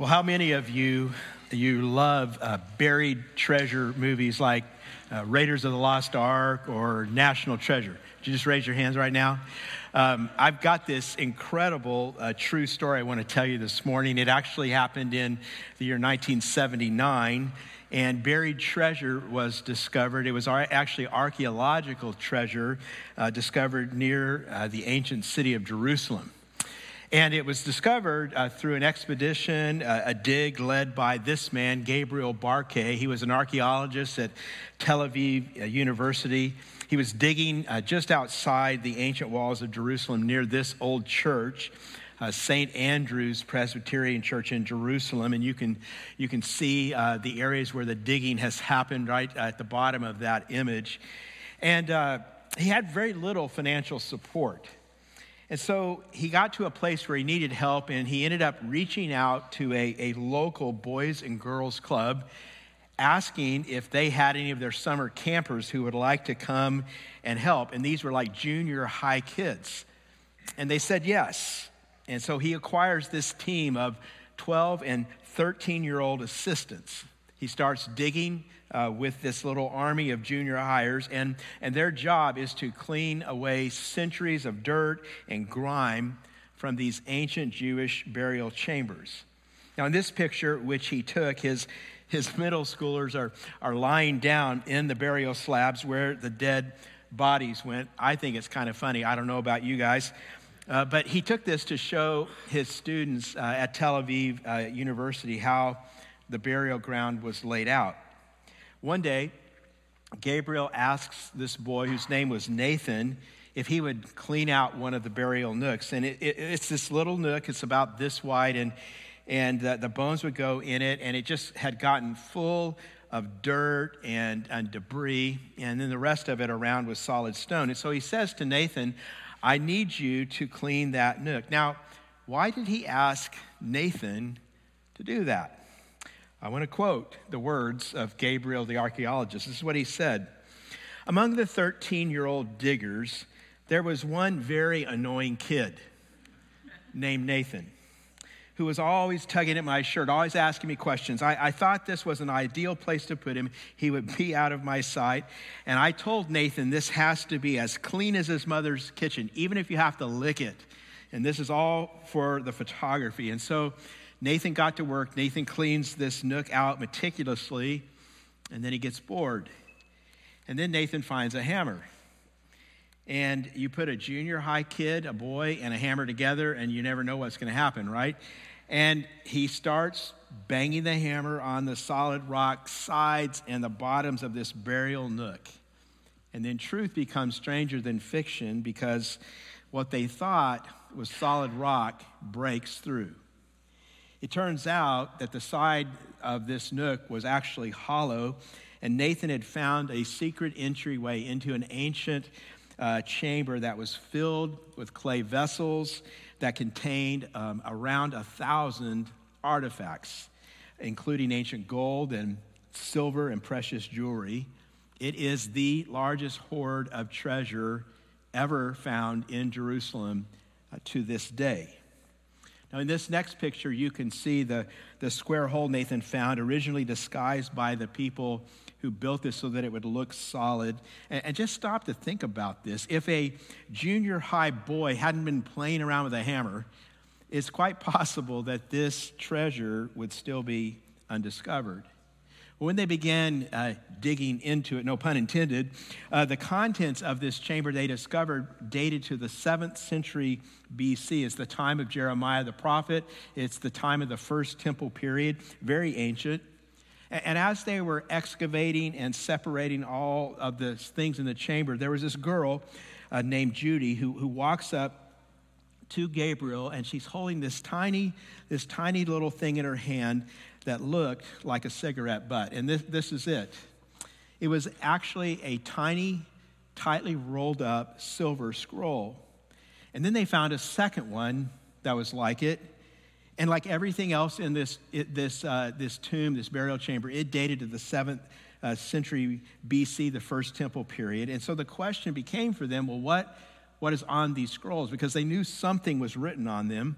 Well, how many of you you love uh, buried treasure movies like uh, Raiders of the Lost Ark or National Treasure? Did you just raise your hands right now? Um, I've got this incredible uh, true story I want to tell you this morning. It actually happened in the year 1979, and buried treasure was discovered. It was actually archaeological treasure uh, discovered near uh, the ancient city of Jerusalem. And it was discovered uh, through an expedition, uh, a dig led by this man, Gabriel Barkay. He was an archaeologist at Tel Aviv uh, University. He was digging uh, just outside the ancient walls of Jerusalem near this old church. Uh, St. Andrew's Presbyterian Church in Jerusalem, and you can, you can see uh, the areas where the digging has happened right at the bottom of that image. And uh, he had very little financial support. And so he got to a place where he needed help, and he ended up reaching out to a, a local boys and girls club, asking if they had any of their summer campers who would like to come and help. And these were like junior high kids. And they said yes. And so he acquires this team of 12 and 13 year old assistants. He starts digging uh, with this little army of junior hires, and, and their job is to clean away centuries of dirt and grime from these ancient Jewish burial chambers. Now, in this picture, which he took, his, his middle schoolers are, are lying down in the burial slabs where the dead bodies went. I think it's kind of funny. I don't know about you guys. Uh, but he took this to show his students uh, at Tel Aviv uh, University how the burial ground was laid out. One day, Gabriel asks this boy, whose name was Nathan, if he would clean out one of the burial nooks. And it, it, it's this little nook, it's about this wide, and, and the, the bones would go in it, and it just had gotten full of dirt and, and debris, and then the rest of it around was solid stone. And so he says to Nathan, I need you to clean that nook. Now, why did he ask Nathan to do that? I want to quote the words of Gabriel the archaeologist. This is what he said Among the 13 year old diggers, there was one very annoying kid named Nathan who was always tugging at my shirt, always asking me questions. I, I, thought this was an ideal place to put him. He would be out of my sight. And I told Nathan this has to be as clean as his mother's kitchen, even if you have to lick it. And this is all for the photography. And so Nathan got to work. Nathan cleans this nook out meticulously, and then he gets bored. And then Nathan finds a hammer. And you put a junior high kid, a boy, and a hammer together, and you never know what's going to happen, right? And he starts banging the hammer on the solid rock sides and the bottoms of this burial nook. And then truth becomes stranger than fiction because what they thought was solid rock breaks through. It turns out that the side of this nook was actually hollow, and Nathan had found a secret entryway into an ancient uh, chamber that was filled with clay vessels that contained um, around a thousand artifacts, including ancient gold and silver and precious jewelry. It is the largest hoard of treasure ever found in Jerusalem uh, to this day. Now, in this next picture, you can see the, the square hole Nathan found, originally disguised by the people who built this so that it would look solid. And, and, just stop to think about this. If a junior high boy hadn't been playing around with a hammer, it's quite possible that this treasure would still be undiscovered. When they began uh, digging into it, no pun intended, uh, the contents of this chamber they discovered dated to the 7th century BC. It's the time of Jeremiah the prophet, it's the time of the first temple period, very ancient. And, as they were excavating and separating all of the things in the chamber, there was this girl uh, named Judy who, who walks up to Gabriel and she's holding this tiny, this tiny little thing in her hand that looked like a cigarette butt. And this, this is it. It was actually a tiny, tightly rolled up silver scroll. And then they found a second one that was like it. And like everything else in this, it, this, uh, this tomb, this burial chamber, it dated to the seventh uh, century BC, the first temple period. And so the question became for them well, what, what is on these scrolls? Because they knew something was written on them,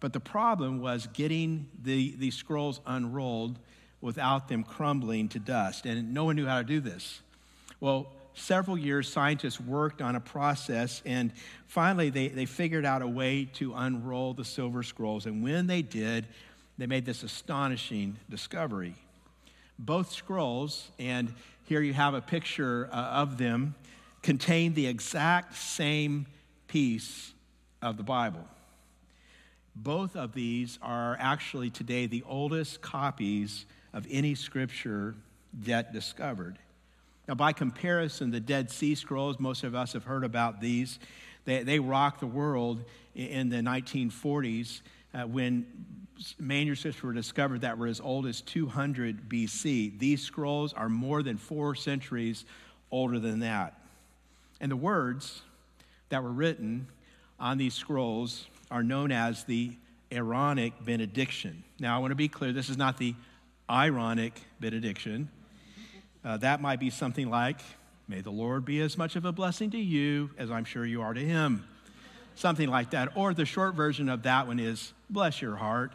But the problem was getting the, the scrolls unrolled without them crumbling to dust. And no one knew how to do this. Well, several years, scientists worked on a process, and finally they, they figured out a way to unroll the silver scrolls. And when they did, they made this astonishing discovery. Both scrolls, and here you have a picture uh, of them, contain the exact same piece of the Bible. Both of these are actually today the oldest copies of any scripture yet discovered. Now, by comparison, the Dead Sea Scrolls, most of us have heard about these. They, they rocked the world in the 1940s uh, when manuscripts were discovered that were as old as 200 BC. These scrolls are more than four centuries older than that. And the words that were written on these scrolls are known as the Aaronic benediction. Now, I want to be clear this is not the ironic benediction. Uh, that might be something like, May the Lord be as much of a blessing to you as I'm sure you are to him. Something like that. Or the short version of that one is, Bless your heart.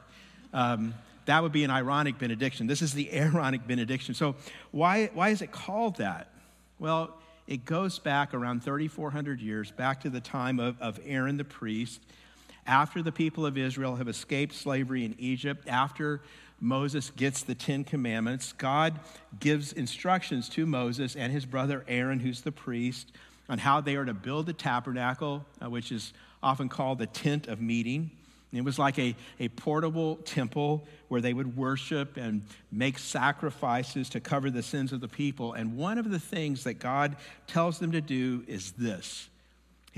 Um, that would be an ironic benediction. This is the Aaronic benediction. So, why, why is it called that? Well, it goes back around 3,400 years, back to the time of, of Aaron the priest, after the people of Israel have escaped slavery in Egypt, after Moses gets the Ten Commandments, God gives instructions to Moses and his brother Aaron, who's the priest, on how they are to build the tabernacle, uh, which is often called the tent of meeting. It was like a, a portable temple where they would worship and make sacrifices to cover the sins of the people. And one of the things that God tells them to do is this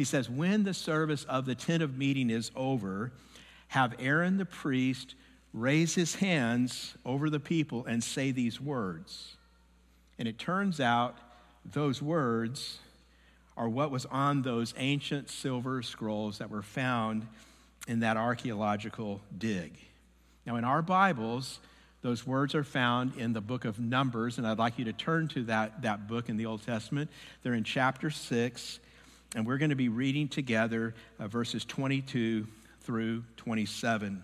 He says, When the service of the tent of meeting is over, have Aaron the priest raise his hands over the people and say these words. And it turns out those words are what was on those ancient silver scrolls that were found in that archaeological dig. Now, in our Bibles, those words are found in the book of Numbers, and I'd like you to turn to that, that book in the Old Testament. They're in chapter 6, and we're going to be reading together uh, verses 22 through 27.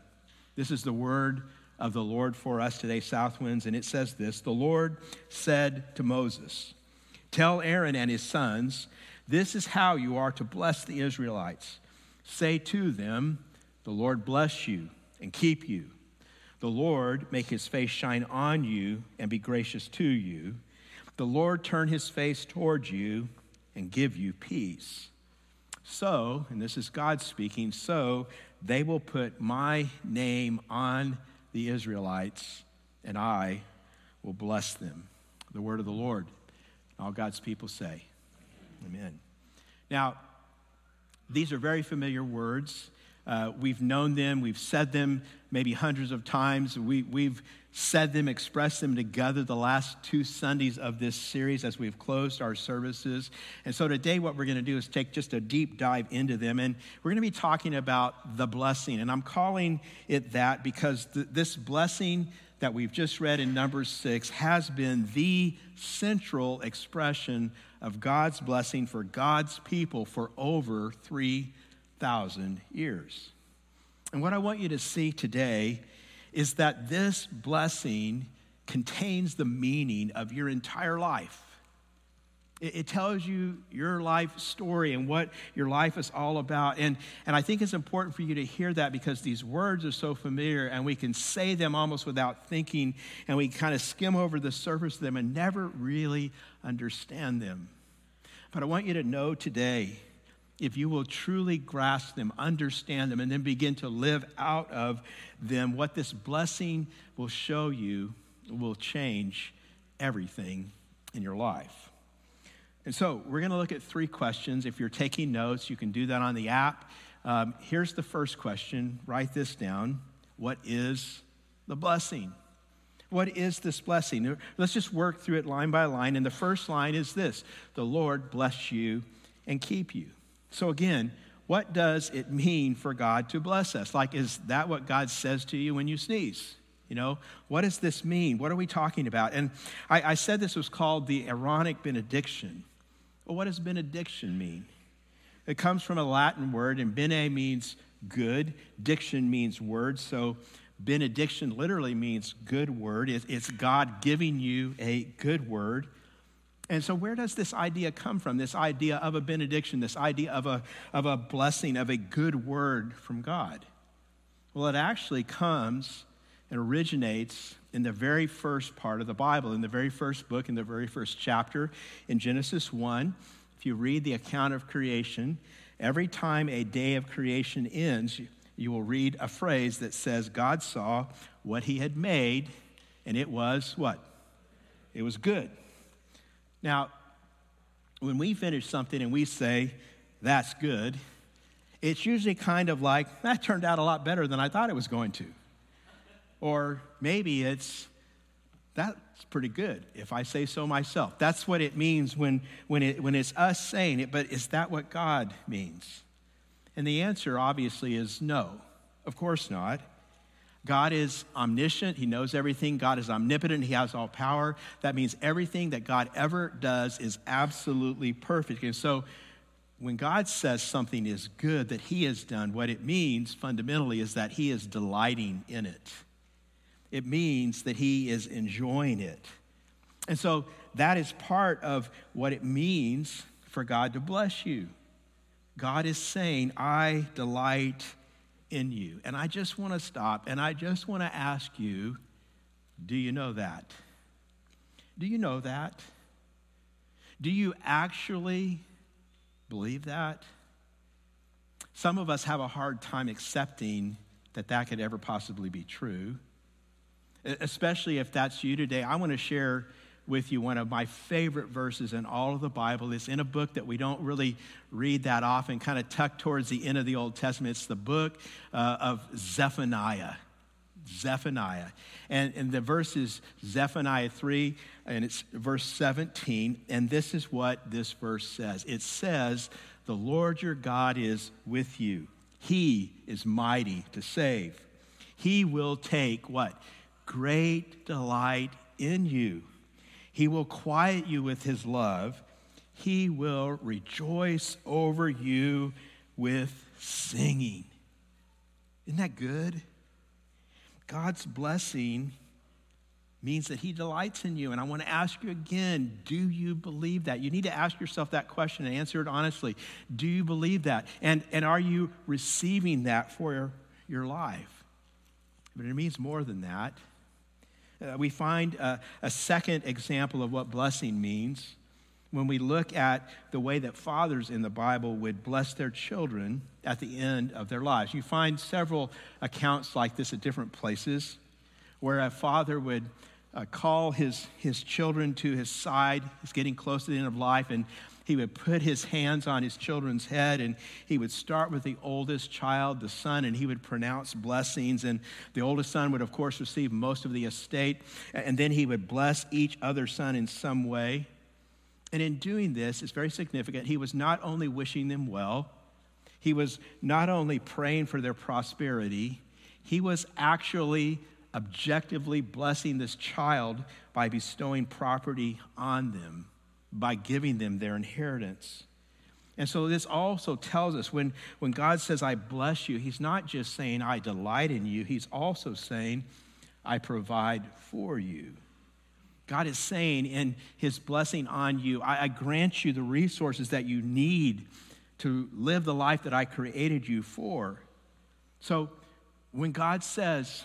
This is the word of the Lord for us today, Southwinds, and it says this The Lord said to Moses, Tell Aaron and his sons, this is how you are to bless the Israelites. Say to them, The Lord bless you and keep you. The Lord make his face shine on you and be gracious to you. The Lord turn his face toward you and give you peace. So, and this is God speaking, so they will put my name on the Israelites, and I will bless them. The word of the Lord. All God's people say, Amen. Now, these are very familiar words. Uh, we've known them, we've said them maybe hundreds of times. We, we've said them, expressed them together the last two Sundays of this series as we've closed our services. And so today, what we're going to do is take just a deep dive into them. And we're going to be talking about the blessing. And I'm calling it that because th- this blessing that we've just read in Numbers 6 has been the central expression of God's blessing for God's people for over 3,000 years. And what I want you to see today is that this blessing contains the meaning of your entire life. It, tells you your life story and what your life is all about. And, and I think it's important for you to hear that because these words are so familiar and we can say them almost without thinking and we kind of skim over the surface of them and never really understand them. But I want you to know today if you will truly grasp them, understand them, and then begin to live out of them, what this blessing will show you will change everything in your life. And so we're going to look at three questions. If you're taking notes, you can do that on the app. Um, here's the first question write this down. What is the blessing? What is this blessing? Let's just work through it line by line. And the first line is this The Lord bless you and keep you. So, again, what does it mean for God to bless us? Like, is that what God says to you when you sneeze? You know, what does this mean? What are we talking about? And I, I said this was called the Aaronic benediction. Well, what does benediction mean? It comes from a Latin word, and bene means good. Diction means word. So benediction literally means good word. It's God giving you a good word. And so, where does this idea come from? This idea of a benediction, this idea of a, of a blessing, of a good word from God? Well, it actually comes and originates in the very first part of the Bible, in the very first book, in the very first chapter, in Genesis 1. If you read the account of creation, every time a day of creation ends, you will read a phrase that says, God saw what he had made, and it was what? It was good. Now, when we finish something and we say, that's good, it's usually kind of like, that turned out a lot better than I thought it was going to. Or maybe it's, that's pretty good, if I say so myself. That's what it means when, when, it, when it's us saying it, but is that what God means? And the answer obviously is no. Of course not. God is omniscient. He knows everything. God is omnipotent. He has all power. That means everything that God ever does is absolutely perfect. And so when God says something is good that He has done, what it means fundamentally is that He is delighting in it. It means that He is enjoying it. And so that is part of what it means for God to bless you. God is saying, I delight in you. And I just want to stop and I just want to ask you do you know that? Do you know that? Do you actually believe that? Some of us have a hard time accepting that that could ever possibly be true, especially if that's you today. I want to share with you one of my favorite verses in all of the Bible. It's in a book that we don't really read that often, kind of tucked towards the end of the Old Testament. It's the book uh, of Zephaniah. Zephaniah. And, and the verse is Zephaniah 3, and it's verse 17. And this is what this verse says it says, The Lord your God is with you, He is mighty to save. He will take what? Great delight in you. He will quiet you with his love. He will rejoice over you with singing. Isn't that good? God's blessing means that he delights in you. And I want to ask you again do you believe that? You need to ask yourself that question and answer it honestly. Do you believe that? And, and are you receiving that for your, your life? But it means more than that. Uh, we find a, a second example of what blessing means when we look at the way that fathers in the Bible would bless their children at the end of their lives. You find several accounts like this at different places where a father would uh, call his, his children to his side. He's getting close to the end of life, and he would put his hands on his children's head and he would start with the oldest child, the son, and he would pronounce blessings. And the oldest son would, of course, receive most of the estate. And then he would bless each other son in some way. And in doing this, it's very significant. He was not only wishing them well, he was not only praying for their prosperity, he was actually objectively blessing this child by bestowing property on them by giving them their inheritance. And so this also tells us when, when God says, I bless you, He's not just saying, I delight in you, He's also saying, I provide for you. God is saying in His blessing on you, I, I grant you the resources that you need to live the life that I created you for. So when God says,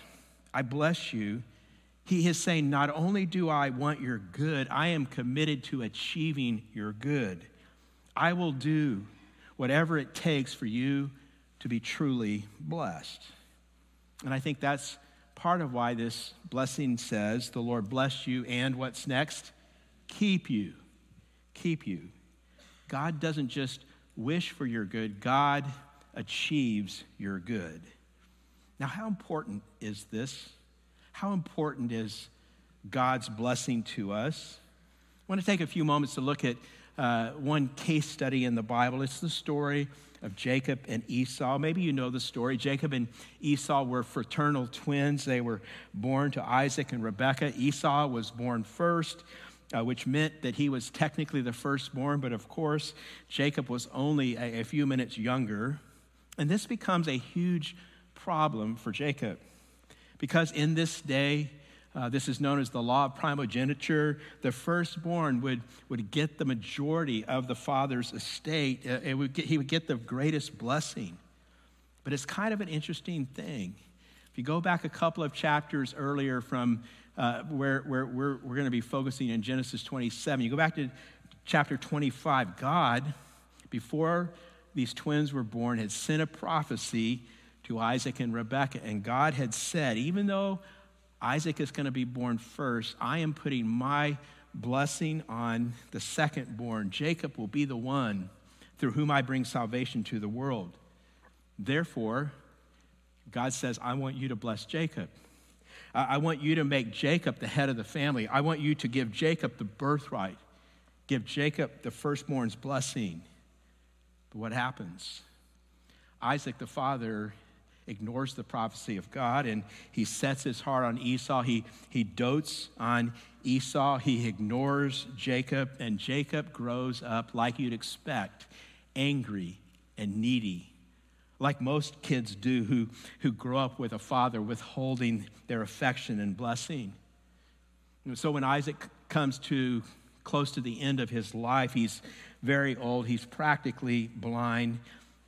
I bless you, he is saying, Not only do I want your good, I am committed to achieving your good. I will do whatever it takes for you to be truly blessed. And I think that's part of why this blessing says, The Lord bless you, and what's next? Keep you. Keep you. God doesn't just wish for your good, God achieves your good. Now, how important is this? How important is God's blessing to us? I want to take a few moments to look at uh, one case study in the Bible. It's the story of Jacob and Esau. Maybe you know the story. Jacob and Esau were fraternal twins. They were born to Isaac and Rebekah. Esau was born first, uh, which meant that he was technically the firstborn, but of course, Jacob was only a, a few minutes younger And this becomes a huge problem for Jacob because in this day, uh, this is known as the law of primogeniture. The firstborn would, would get the majority of the father's estate, uh, would get, he would get the greatest blessing. But it's kind of an interesting thing. If you go back a couple of chapters earlier from uh, where, where we're, we're going to be focusing in Genesis 27, you go back to chapter 25, God, before these twins were born, had sent a prophecy to Isaac and Rebekah. And God had said, even though Isaac is going to be born first, I am putting my blessing on the second born. Jacob will be the one through whom I bring salvation to the world. Therefore, God says, I want you to bless Jacob. I want you to make Jacob the head of the family. I want you to give Jacob the birthright, give Jacob the firstborn's blessing. But what happens? Isaac, the father, ignores the prophecy of God and he sets his heart on Esau. He, he dotes on Esau. He ignores Jacob, and Jacob grows up like you'd expect angry and needy like most kids do who, who grow up with a father withholding their affection and blessing. And so when Isaac comes to close to the end of his life, he's very old, he's practically blind.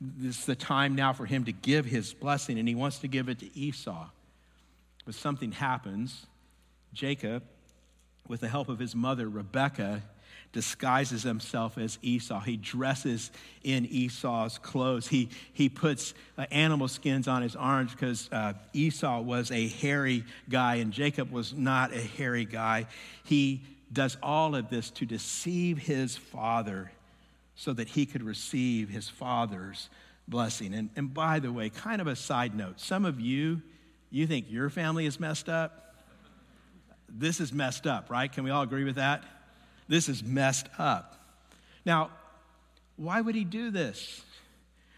This is the time now for him to give his blessing, and he wants to give it to Esau. But something happens. Jacob, with the help of his mother, Rebekah, disguises himself as Esau. He dresses in Esau's clothes. He, he puts uh, animal skins on his arms because uh, Esau was a hairy guy and Jacob was not a hairy guy. He does all of this to deceive his father so that he could receive his father's blessing. And, and by the way, kind of a side note some of you, you think your family is messed up. This is messed up, right? Can we all agree with that? This is messed up. Now, why would he do this?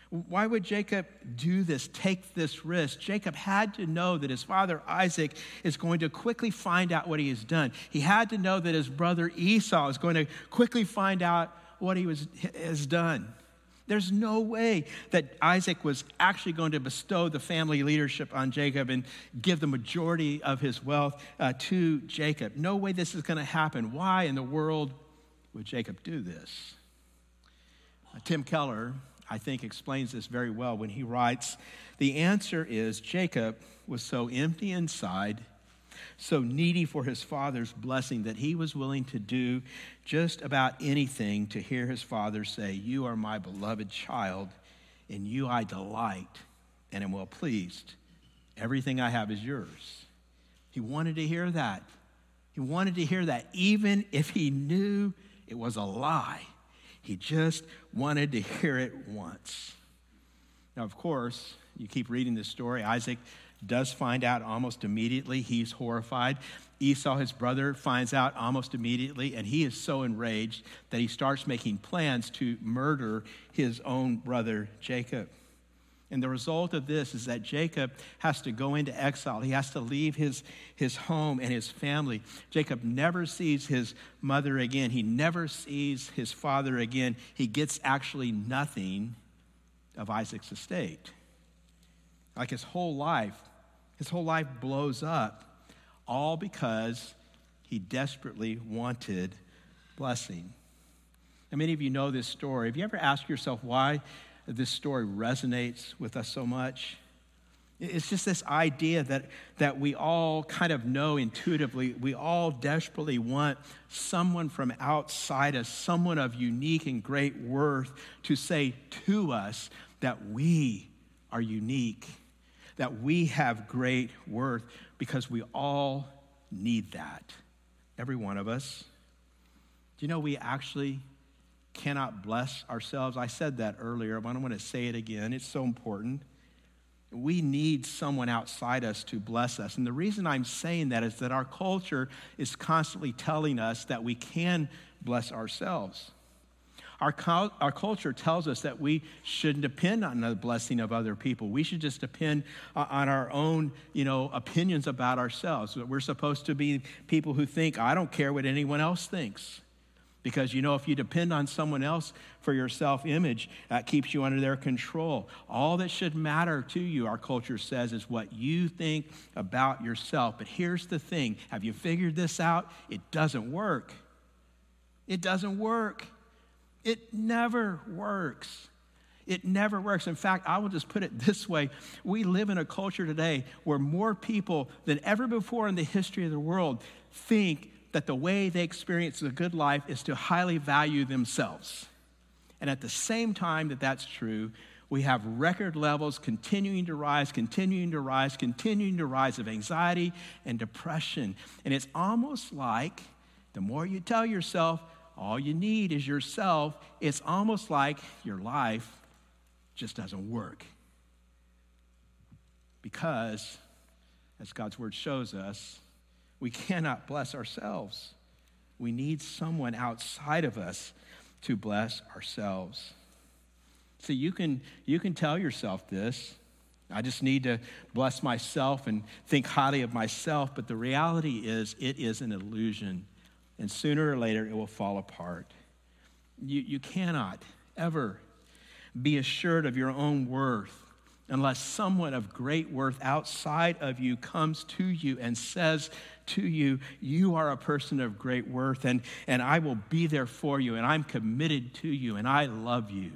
Why would Jacob do this, take this risk? Jacob had to know that his father Isaac is going to quickly find out what he has done. He had to know that his brother Esau is going to quickly find out what he was, has done. There's no way that Isaac was actually going to bestow the family leadership on Jacob and give the majority of his wealth uh, to Jacob. No way this is going to happen. Why in the world would Jacob do this? Uh, Tim Keller, I think, explains this very well when he writes The answer is Jacob was so empty inside so needy for his father's blessing that he was willing to do just about anything to hear his father say, You are my beloved child, in you I delight and am well pleased. Everything I have is yours. He wanted to hear that. He wanted to hear that, even if he knew it was a lie. He just wanted to hear it once. Now, of course, you keep reading this story. Isaac does find out almost immediately. He's horrified. Esau, his brother, finds out almost immediately, and he is so enraged that he starts making plans to murder his own brother, Jacob. And the result of this is that Jacob has to go into exile. He has to leave his, his home and his family. Jacob never sees his mother again. He never sees his father again. He gets actually nothing of Isaac's estate. Like his whole life, his whole life blows up, all because he desperately wanted blessing. And many of you know this story. Have you ever asked yourself why this story resonates with us so much? It's just this idea that, that we all kind of know intuitively, we all desperately want someone from outside us, someone of unique and great worth, to say to us that we are unique that we have great worth because we all need that. Every one of us. Do you know we actually cannot bless ourselves? I said that earlier, but I want to say it again. It's so important. We need someone outside us to bless us. And the reason I'm saying that is that our culture is constantly telling us that we can bless ourselves. Our, our culture tells us that we shouldn't depend on the blessing of other people. We should just depend uh, on our own, you know, opinions about ourselves. We're supposed to be people who think, I don't care what anyone else thinks. Because you know, if you depend on someone else for your self image, that keeps you under their control. All that should matter to you, our culture says, is what you think about yourself. But here's the thing have you figured this out? It doesn't work. It doesn't work. It never works. It never works. In fact, I will just put it this way we live in a culture today where more people than ever before in the history of the world think that the way they experience a good life is to highly value themselves. And at the same time that that's true, we have record levels continuing to rise, continuing to rise, continuing to rise of anxiety and depression. And it's almost like the more you tell yourself all you need is yourself, it's almost like your life just doesn't work. Because, as God's word shows us, we cannot bless ourselves. We need someone outside of us to bless ourselves. See, you can, you can tell yourself this. I just need to bless myself and think highly of myself, but the reality is it is an illusion. And sooner or later, it will fall apart. You, you cannot ever be assured of your own worth unless someone of great worth outside of you comes to you and says to you, You are a person of great worth, and, and I will be there for you, and I'm committed to you, and I love you.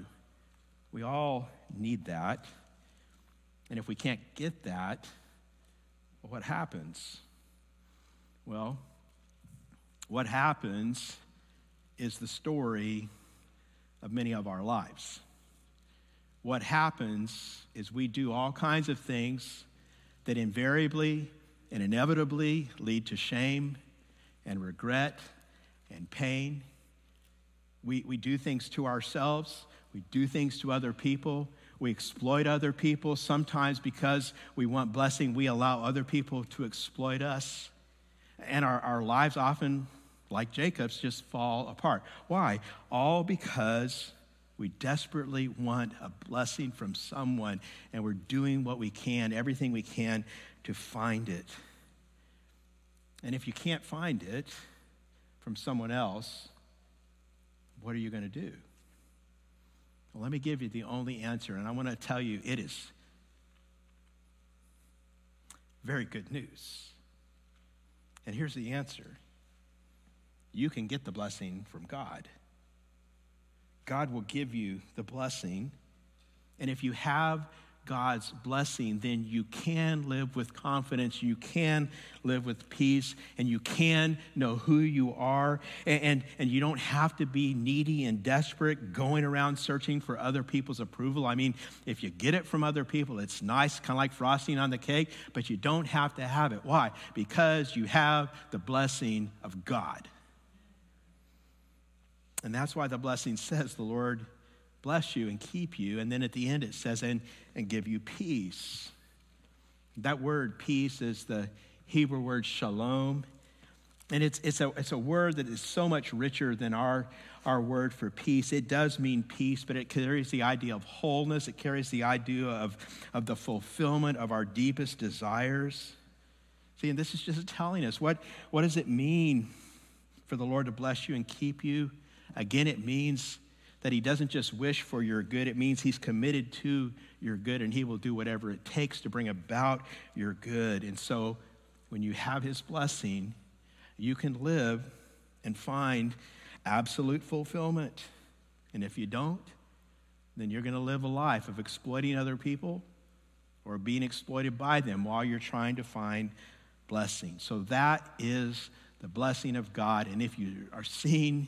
We all need that. And if we can't get that, what happens? Well, what happens is the story of many of our lives what happens is we do all kinds of things that invariably and inevitably lead to shame and regret and pain. We, we do things to ourselves, we do things to other people, we exploit other people. Sometimes, because we want blessing, we allow other people to exploit us. And our, our lives often, like Jacob's, just fall apart. Why? All because we desperately want a blessing from someone, and we're doing what we can, everything we can, to find it. And if you can't find it from someone else, what are you going to do? Well, let me give you the only answer, and I want to tell you it is very good news. And here's the answer you can get the blessing from God. God will give you the blessing. And if you have God's blessing, then you can live with confidence, you can live with peace, and you can know who you are. And, and, and, you don't have to be needy and desperate, going around searching for other people's approval. I mean, if you get it from other people, it's nice, kind of like frosting on the cake, but you don't have to have it. Why? Because you have the blessing of God. And that's why the blessing says, The Lord bless you and keep you. And then at the end it says, and, and give you peace. That word peace is the Hebrew word shalom. And it's, it's, a, it's a word that is so much richer than our, our word for peace. It does mean peace, but it carries the idea of wholeness. It carries the idea of, of the fulfillment of our deepest desires. See, and this is just telling us what, what does it mean for the Lord to bless you and keep you? Again, it means that he doesn't just wish for your good, it means he's committed to your good and he will do whatever it takes to bring about your good. And so when you have his blessing, you can live and find absolute fulfillment. And if you don't, then you're going to live a life of exploiting other people or being exploited by them while you're trying to find blessing. So that is the blessing of God. And if you are seeing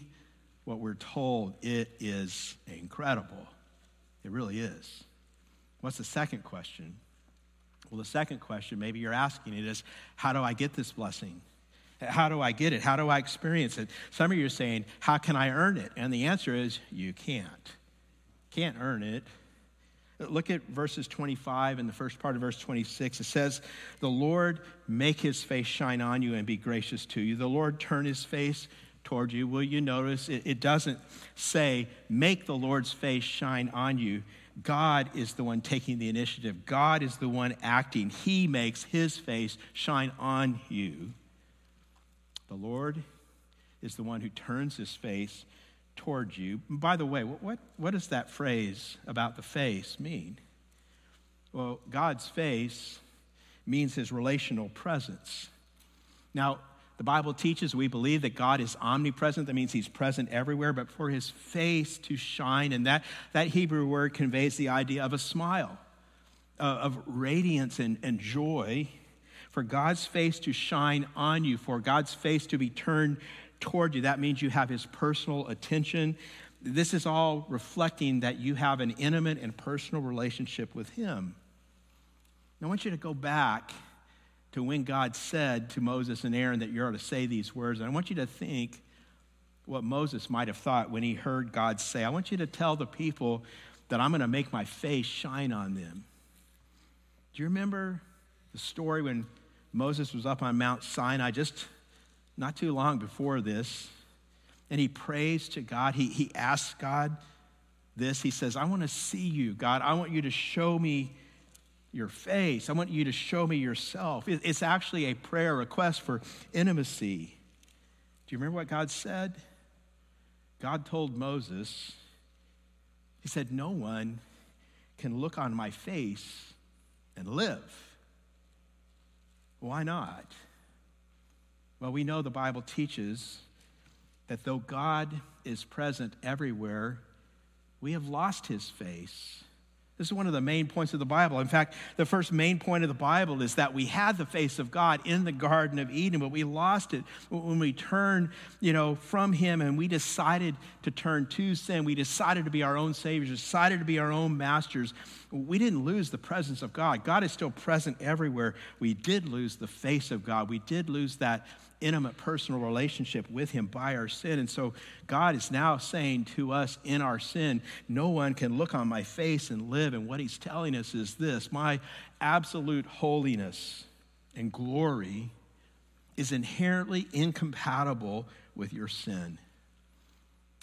what we're told, it is incredible. It really is. What's the second question? Well, the second question, maybe you're asking it, is how do I get this blessing? How do I get it? How do I experience it? Some of you are saying, how can I earn it? And the answer is, you can't. Can't earn it. Look at verses 25 and the first part of verse 26. It says, The Lord make his face shine on you and be gracious to you. The Lord turn his face toward you, will you notice it, it doesn't say, make the Lord's face shine on you. God is the one taking the initiative. God is the one acting. He makes his face shine on you. The Lord is the one who turns his face towards you. By the way, what, what, what does that phrase about the face mean? Well, God's face means his relational presence. Now, the Bible teaches we believe that God is omnipresent. That means he's present everywhere, but for his face to shine, and that, that Hebrew word conveys the idea of a smile, uh, of radiance and, and joy. For God's face to shine on you, for God's face to be turned toward you, that means you have his personal attention. This is all reflecting that you have an intimate and personal relationship with him. I want you to go back to when God said to Moses and Aaron that you're to say these words. And I want you to think what Moses might have thought when he heard God say, I want you to tell the people that I'm going to make my face shine on them. Do you remember the story when Moses was up on Mount Sinai just not too long before this? And he prays to God. He, he asks God this. He says, I want to see you, God. I want you to show me your face. I want you to show me yourself. It's actually a prayer request for intimacy. Do you remember what God said? God told Moses, He said, No one can look on my face and live. Why not? Well, we know the Bible teaches that though God is present everywhere, we have lost his face. This is one of the main points of the Bible. In fact, the first main point of the Bible is that we had the face of God in the Garden of Eden, but we lost it when we turned, you know, from Him and we decided to turn to sin. We decided to be our own saviors, decided to be our own masters. We didn't lose the presence of God. God is still present everywhere. We did lose the face of God. We did lose that intimate personal relationship with Him by our sin. And so God is now saying to us in our sin, no one can look on my face and live. And what He's telling us is this my absolute holiness and glory is inherently incompatible with your sin.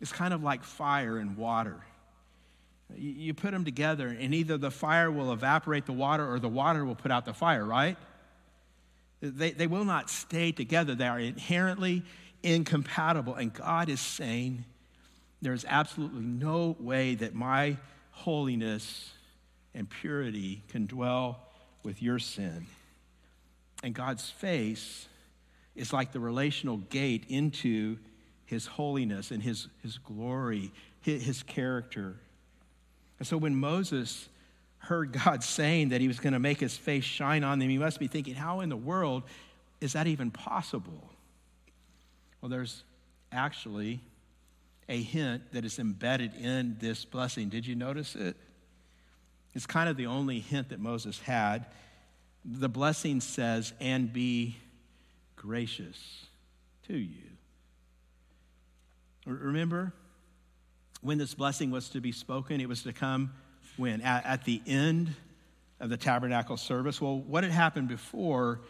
It's kind of like fire and water. You put them together, and either the fire will evaporate the water or the water will put out the fire, right? They, they will not stay together. They are inherently incompatible. And God is saying, there's absolutely no way that my holiness and purity can dwell with your sin. And God's face is like the relational gate into his holiness and his, his glory, his, his character. And so when Moses heard God saying that he was going to make his face shine on them, he must be thinking, how in the world is that even possible? Well, there's actually a hint that is embedded in this blessing. Did you notice it? It's kind of the only hint that Moses had. The blessing says, and be gracious to you. Remember when this blessing was to be spoken, it was to come when? At, at the end of the tabernacle service. Well, what had happened before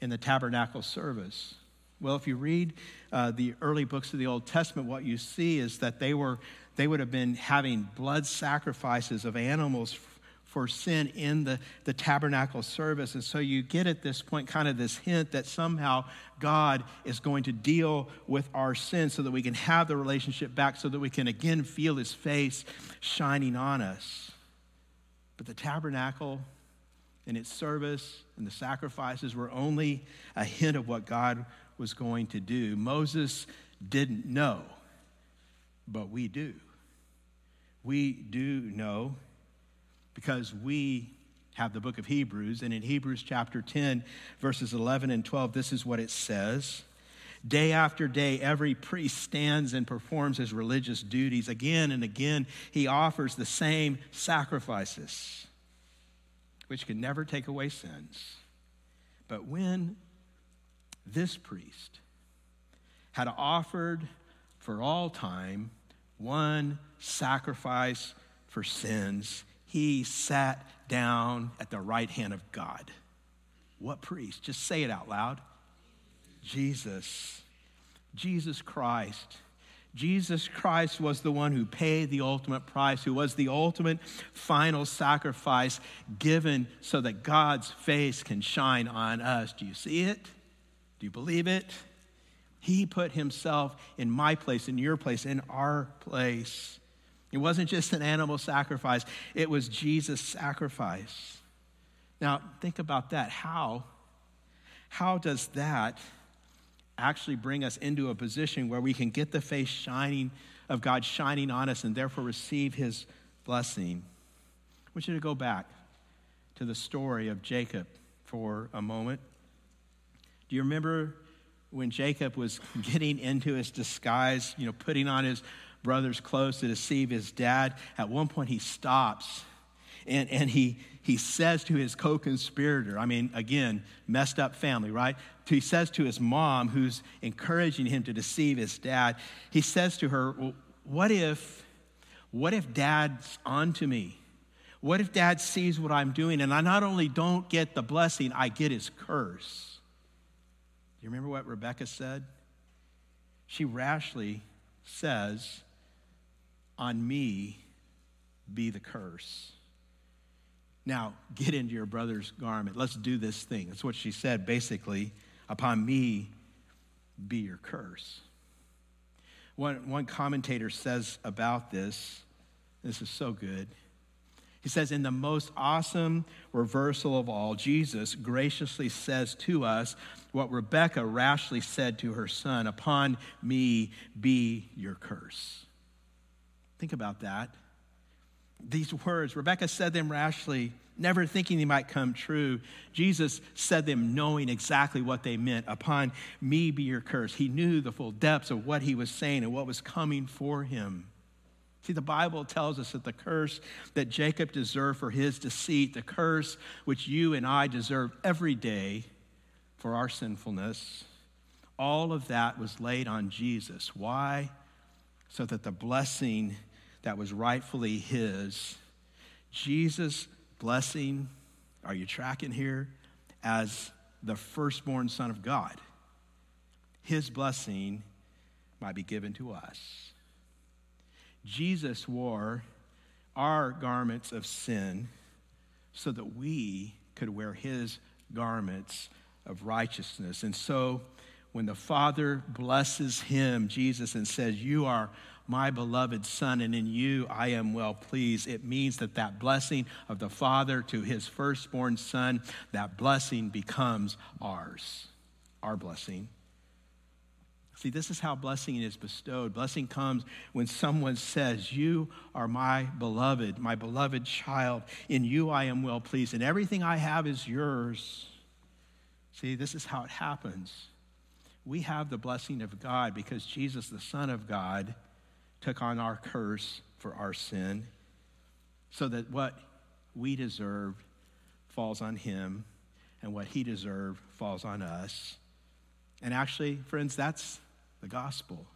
in the tabernacle service? Well, if you read uh, the early books of the Old Testament, what you see is that they were they would have been having blood sacrifices of animals for sin in the, the tabernacle service. And so you get at this point kind of this hint that somehow God is going to deal with our sin so that we can have the relationship back, so that we can again feel his face shining on us. But the tabernacle and its service and the sacrifices were only a hint of what God was going to do. Moses didn't know, but we do. We do know because we have the book of Hebrews, and in Hebrews chapter 10, verses 11 and 12, this is what it says. Day after day, every priest stands and performs his religious duties. Again and again, he offers the same sacrifices, which can never take away sins. But when this priest had offered for all time one sacrifice for sins, he sat down at the right hand of God. What priest? Just say it out loud. Jesus. Jesus Christ. Jesus Christ was the one who paid the ultimate price, who was the ultimate final sacrifice given so that God's face can shine on us. Do you see it? Do you believe it? He put himself in my place, in your place, in our place. It wasn't just an animal sacrifice, it was Jesus' sacrifice. Now, think about that. How? How does that actually bring us into a position where we can get the face shining of God shining on us and therefore receive his blessing? I want you to go back to the story of Jacob for a moment. Do you remember when Jacob was getting into his disguise, you know, putting on his brother's clothes to deceive his dad? At one point, he stops and, and he, he says to his co conspirator, I mean, again, messed up family, right? He says to his mom, who's encouraging him to deceive his dad, he says to her, well, What if, what if dad's onto me? What if dad sees what I'm doing and I not only don't get the blessing, I get his curse? Do you remember what Rebecca said? She rashly says, On me be the curse. Now, get into your brother's garment. Let's do this thing. That's what she said, basically. Upon me be your curse. One, one commentator says about this, this is so good. He says, in the most awesome reversal of all, Jesus graciously says to us what Rebecca rashly said to her son Upon me be your curse. Think about that. These words, Rebecca said them rashly, never thinking they might come true. Jesus said them knowing exactly what they meant. Upon me be your curse. He knew the full depths of what he was saying and what was coming for him. See, the Bible tells us that the curse that Jacob deserved for his deceit, the curse which you and I deserve every day for our sinfulness, all of that was laid on Jesus. Why? So that the blessing that was rightfully his, Jesus' blessing, are you tracking here? As the firstborn Son of God, his blessing might be given to us. Jesus wore our garments of sin so that we could wear his garments of righteousness. And so when the Father blesses him, Jesus, and says, You are my beloved Son, and in you I am well pleased, it means that that blessing of the Father to his firstborn Son, that blessing becomes ours, our blessing. See, this is how blessing is bestowed. Blessing comes when someone says, You are my beloved, my beloved child. In you I am well pleased, and everything I have is yours. See, this is how it happens. We have the blessing of God because Jesus, the Son of God, took on our curse for our sin so that what we deserve falls on him and what he deserved falls on us. And actually, friends, that's the gospel.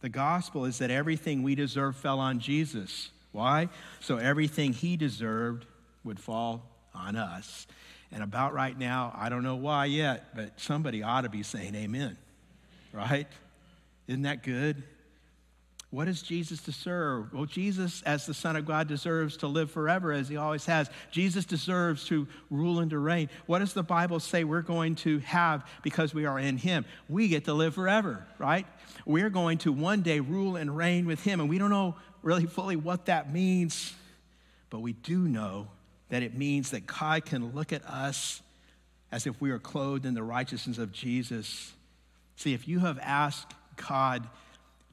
The gospel is that everything we deserve fell on Jesus. Why? So everything he deserved would fall on us. And about right now, I don't know why yet, but somebody ought to be saying amen. Right? Isn't that good? What does Jesus deserve? Well, Jesus, as the Son of God, deserves to live forever as he always has. Jesus deserves to rule and to reign. What does the Bible say we're going to have because we are in him? We get to live forever, right? We're going to one day rule and reign with him. And we don't know really fully what that means, but we do know that it means that God can look at us as if we are clothed in the righteousness of Jesus. See, if you have asked God,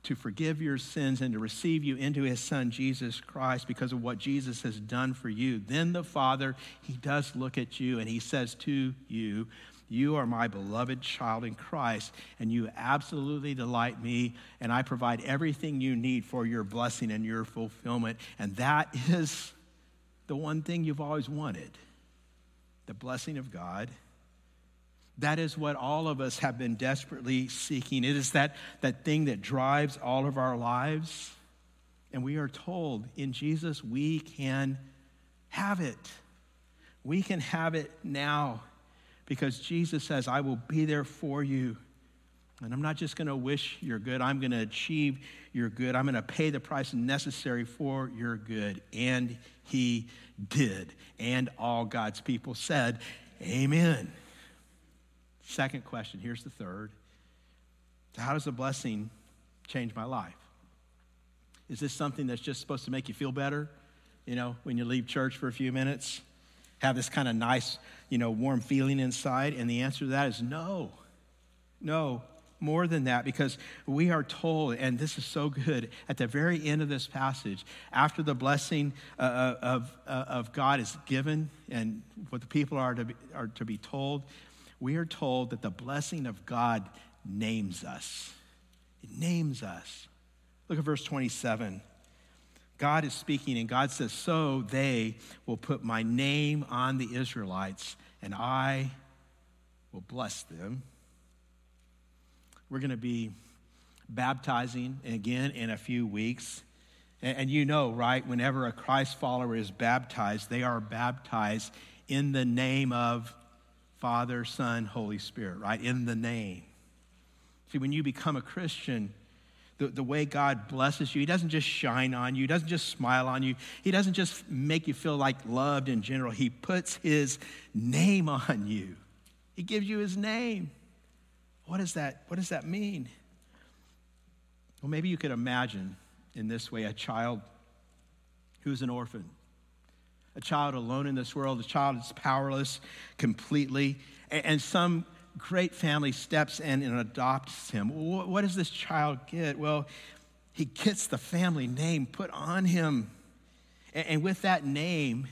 to forgive your sins and to receive you into his son Jesus Christ because of what Jesus has done for you, then the Father, he does look at you and he says to you, You are my beloved child in Christ, and you absolutely delight me, and I provide everything you need for your blessing and your fulfillment. And that is the one thing you've always wanted the blessing of God that is what all of us have been desperately seeking. It is that, that thing that drives all of our lives. And we are told in Jesus we can have it. We can have it now because Jesus says, I will be there for you. And I'm not just going to wish your good, I'm going to achieve your good. I'm going to pay the price necessary for your good. And he did. And all God's people said, Amen. Second question, here's the third. How does the blessing change my life? Is this something that's just supposed to make you feel better? You know, when you leave church for a few minutes, have this kind of nice, you know, warm feeling inside? And the answer to that is no. No, more than that, because we are told, and this is so good, at the very end of this passage, after the blessing uh, uh of, uh, of God is given and what the people are to, be, are to be told, we are told that the blessing of God names us. It names us. Look at verse 27. God is speaking, and God says, So they will put my name on the Israelites, and I will bless them. We're going to be baptizing again in a few weeks. And, you know, right, whenever a Christ follower is baptized, they are baptized in the name of Father, Son, Holy Spirit, right? In the name. See, when you become a Christian, the, the way God blesses you, He doesn't just shine on you, He doesn't just smile on you, He doesn't just make you feel like loved in general. He puts His name on you, He gives you His name. What does that, what does that mean? Well, maybe you could imagine in this way a child who's an orphan, a child alone in this world, a child that's powerless completely, and, some great family steps in and adopts him. What, does this child get? Well, he gets the family name put on him. And, with that name,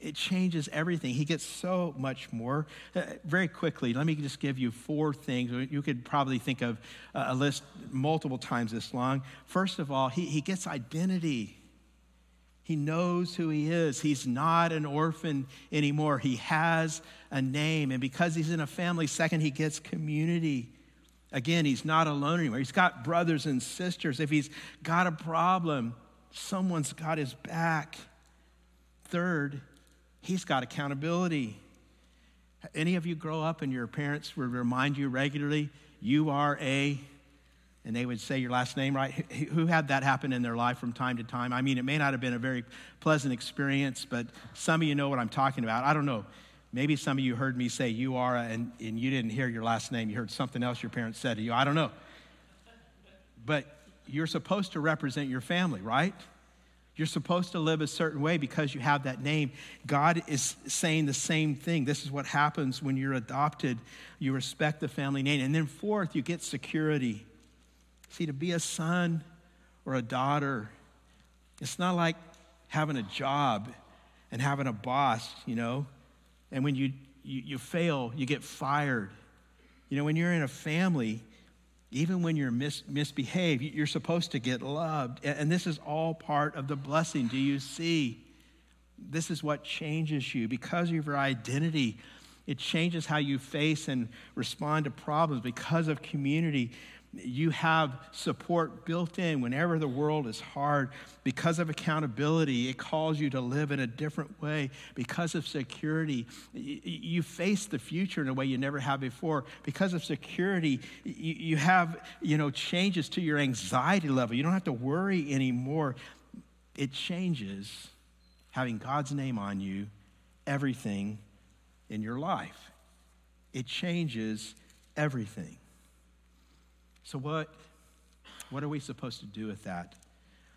it changes everything. He gets so much more. Uh, very quickly, let me just give you four things. You could probably think of a list multiple times this long. First of all, he gets identity. He knows who he is. He's not an orphan anymore. He has a name. And because he's in a family, second, he gets community. Again, he's not alone anymore. He's got brothers and sisters. If he's got a problem, someone's got his back. Third, he's got accountability. Any of you grow up and your parents would remind you regularly, you are a and they would say your last name right. Who had that happen in their life from time to time? I mean, it may not have been a very pleasant experience, but some of you know what I'm talking about. I don't know. Maybe some of you heard me say you are, and, and you didn't hear your last name. You heard something else your parents said to you. I don't know. But you're supposed to represent your family, right? You're supposed to live a certain way because you have that name. God is saying the same thing. This is what happens when you're adopted. You respect the family name. And then, fourth, you get security. See, to be a son or a daughter, it's not like having a job and having a boss, you know. And when you, you, you fail, you get fired. You know, when you're in a family, even when you're mis- misbehaved, you're supposed to get loved. And this is all part of the blessing. Do you see? This is what changes you because of your identity. It changes how you face and respond to problems because of community. You have support built in whenever the world is hard. Because of accountability, it calls you to live in a different way. Because of security, you face the future in a way you never have before. Because of security, you have you know, changes to your anxiety level. You don't have to worry anymore. It changes having God's name on you, everything in your life. It changes everything. So, what, what are we supposed to do with that?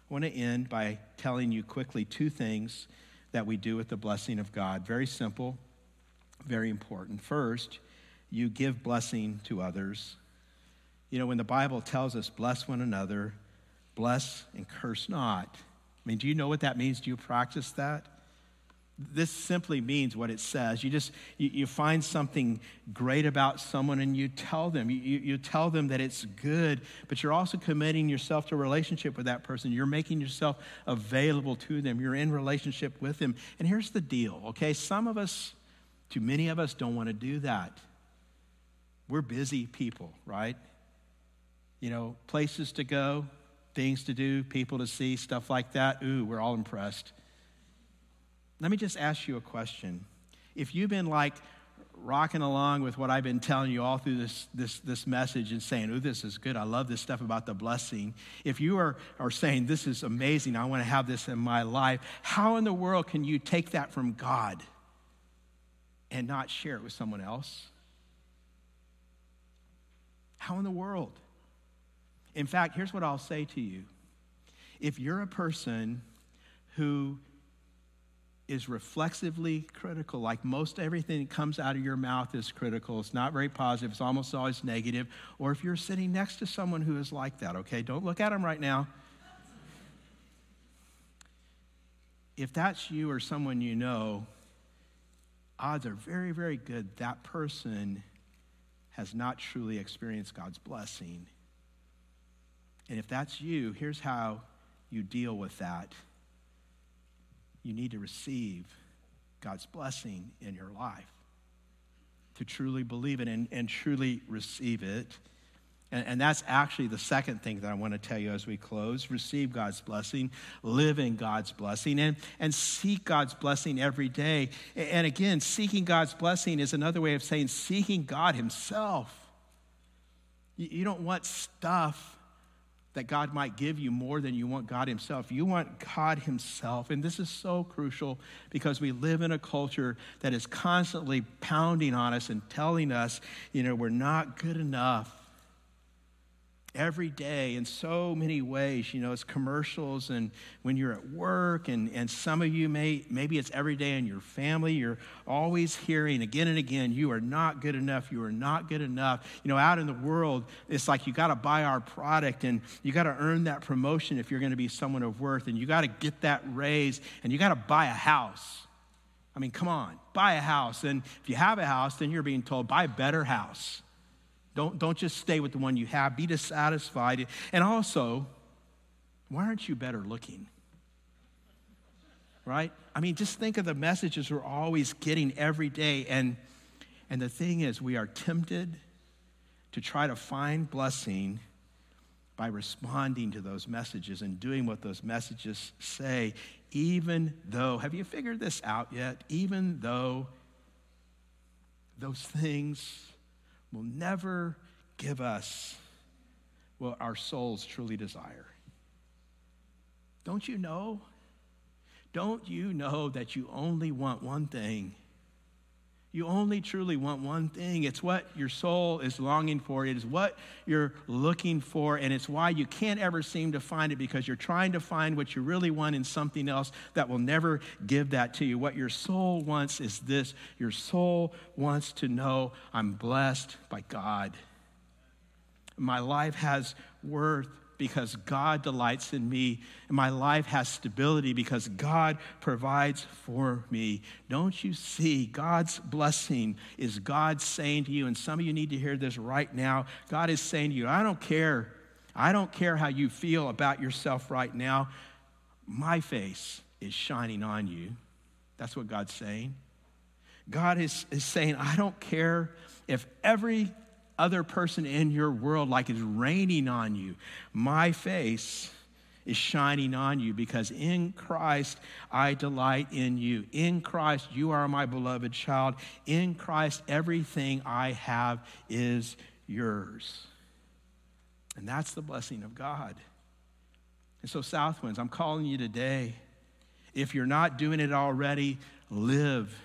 I want to end by telling you quickly two things that we do with the blessing of God. Very simple, very important. First, you give blessing to others. You know, when the Bible tells us, bless one another, bless and curse not. I mean, do you know what that means? Do you practice that? This simply means what it says. You just you, you, find something great about someone and you tell them. You, you, you tell them that it's good, but you're also committing yourself to a relationship with that person. You're making yourself available to them. You're in relationship with them. And here's the deal, okay? Some of us, too many of us, don't want to do that. We're busy people, right? You know, places to go, things to do, people to see, stuff like that. Ooh, we're all impressed. Let me just ask you a question. If you've been like rocking along with what I've been telling you all through this, this, this message and saying, oh, this is good. I love this stuff about the blessing. If you are, are saying, this is amazing, I want to have this in my life, how in the world can you take that from God and not share it with someone else? How in the world? In fact, here's what I'll say to you if you're a person who is reflexively critical, like most everything that comes out of your mouth is critical, it's not very positive, it's almost always negative, or if you're sitting next to someone who is like that, okay, don't look at them right now. If that's you or someone you know, odds are very, very good that person has not truly experienced God's blessing. And if that's you, here's how you deal with that. You need to receive God's blessing in your life to truly believe it and, and truly receive it. And, and, that's actually the second thing that I want to tell you as we close. Receive God's blessing, live in God's blessing, and, and seek God's blessing every day. And again, seeking God's blessing is another way of saying seeking God Himself. You, you don't want stuff that God might give you more than you want God Himself. You want God Himself. And this is so crucial because we live in a culture that is constantly pounding on us and telling us, you know, we're not good enough every day in so many ways. You know, it's commercials and when you're at work, and, and some of you may, maybe it's every day in your family. You're always hearing again and again, you are not good enough. You are not good enough. You know, out in the world, it's like you got to buy our product and you got to earn that promotion if you're going to be someone of worth, and you got to get that raise, and you got to buy a house. I mean, come on, buy a house. And if you have a house, then you're being told, buy a better house. Don't, don't just stay with the one you have. Be dissatisfied. And also, why aren't you better looking? Right? I mean, just think of the messages we're always getting every day. And, and the thing is, we are tempted to try to find blessing by responding to those messages and doing what those messages say, even though, have you figured this out yet? Even though those things will never give us what our souls truly desire. Don't you know? Don't you know that you only want one thing? You only truly want one thing. It's what your soul is longing for. It is what you're looking for. And it's why you can't ever seem to find it because you're trying to find what you really want in something else that will never give that to you. What your soul wants is this your soul wants to know I'm blessed by God. My life has worth because God delights in me, and my life has stability because God provides for me. Don't you see? God's blessing is God saying to you, and some of you need to hear this right now. God is saying to you, I don't care. I don't care how you feel about yourself right now. My face is shining on you. That's what God's saying. God is, is saying, I don't care if every other person in your world like it's raining on you. My face is shining on you because in Christ I delight in you. In Christ you are my beloved child. In Christ everything I have is yours. And that's the blessing of God. And so, Southwinds, I'm calling you today. If you're not doing it already, live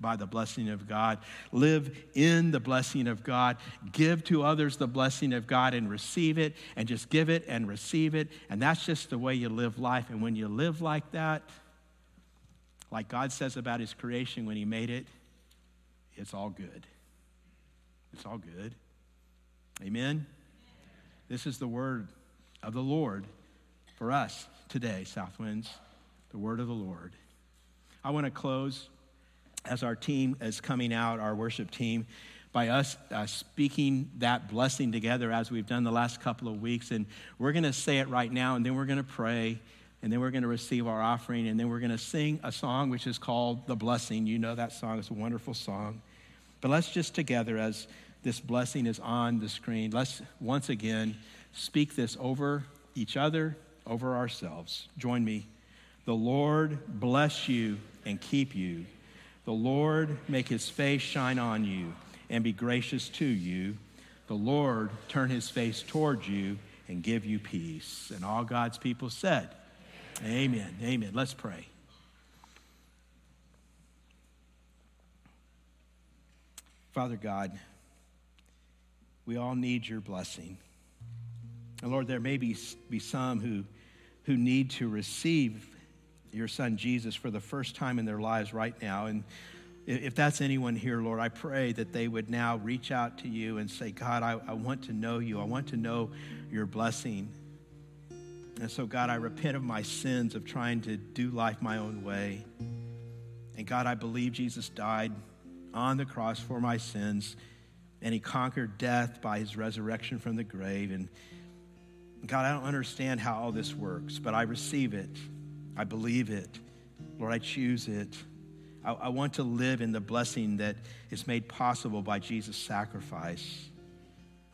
by the blessing of God. Live in the blessing of God. Give to others the blessing of God and receive it and just give it and receive it. And that's just the way you live life. And when you live like that, like God says about his creation when he made it, it's all good. It's all good. Amen. This is the word of the Lord for us today, Southwinds, the word of the Lord. I want to close as our team is coming out, our worship team, by us uh, speaking that blessing together as we've done the last couple of weeks. And we're going to say it right now, and then we're going to pray, and then we're going to receive our offering, and then we're going to sing a song which is called The Blessing. You know that song, it's a wonderful song. But let's just together, as this blessing is on the screen, let's once again speak this over each other, over ourselves. Join me. The Lord bless you and keep you. The Lord make his face shine on you and be gracious to you. The Lord turn his face toward you and give you peace. And all God's people said, Amen. Amen. Let's pray. Father God, we all need your blessing. And Lord, there may be, be some who, who need to receive your son Jesus for the first time in their lives right now. And if that's anyone here, Lord, I pray that they would now reach out to you and say, God, I, I want to know you. I want to know your blessing. And so, God, I repent of my sins of trying to do life my own way. And God, I believe Jesus died on the cross for my sins, and he conquered death by his resurrection from the grave. And God, I don't understand how all this works, but I receive it. I believe it. Lord, I choose it. I, I want to live in the blessing that is made possible by Jesus' sacrifice.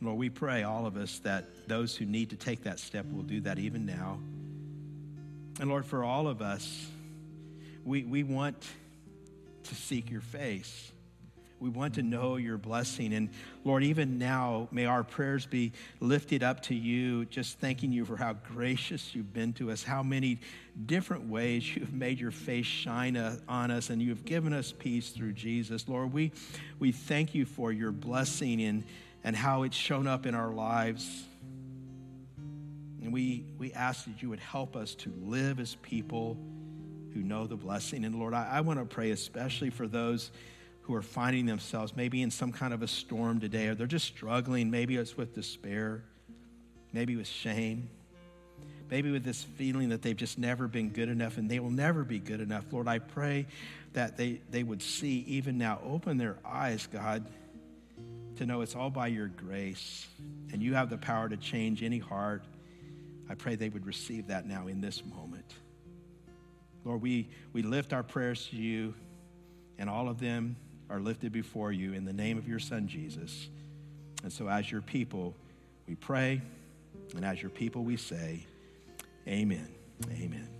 Lord, we pray, all of us, that those who need to take that step will do that even now. And Lord, for all of us, we, we want to seek your face. We want to know your blessing. And Lord, even now, may our prayers be lifted up to you, just thanking you for how gracious you've been to us, how many different ways you've made your face shine uh, on us, and you've given us peace through Jesus. Lord, we, we thank you for your blessing and, and how it's shown up in our lives. And we, we ask that you would help us to live as people who know the blessing. And Lord, I, I want to pray especially for those who are finding themselves maybe in some kind of a storm today, or they're just struggling. Maybe it's with despair, maybe with shame, maybe with this feeling that they've just never been good enough and they will never be good enough. Lord, I pray that they, they would see even now, open their eyes, God, to know it's all by your grace and you have the power to change any heart. I pray they would receive that now in this moment. Lord, we, we lift our prayers to you, and all of them are lifted before you in the name of your Son, Jesus. And so, as your people, we pray, and as your people, we say, Amen. Amen.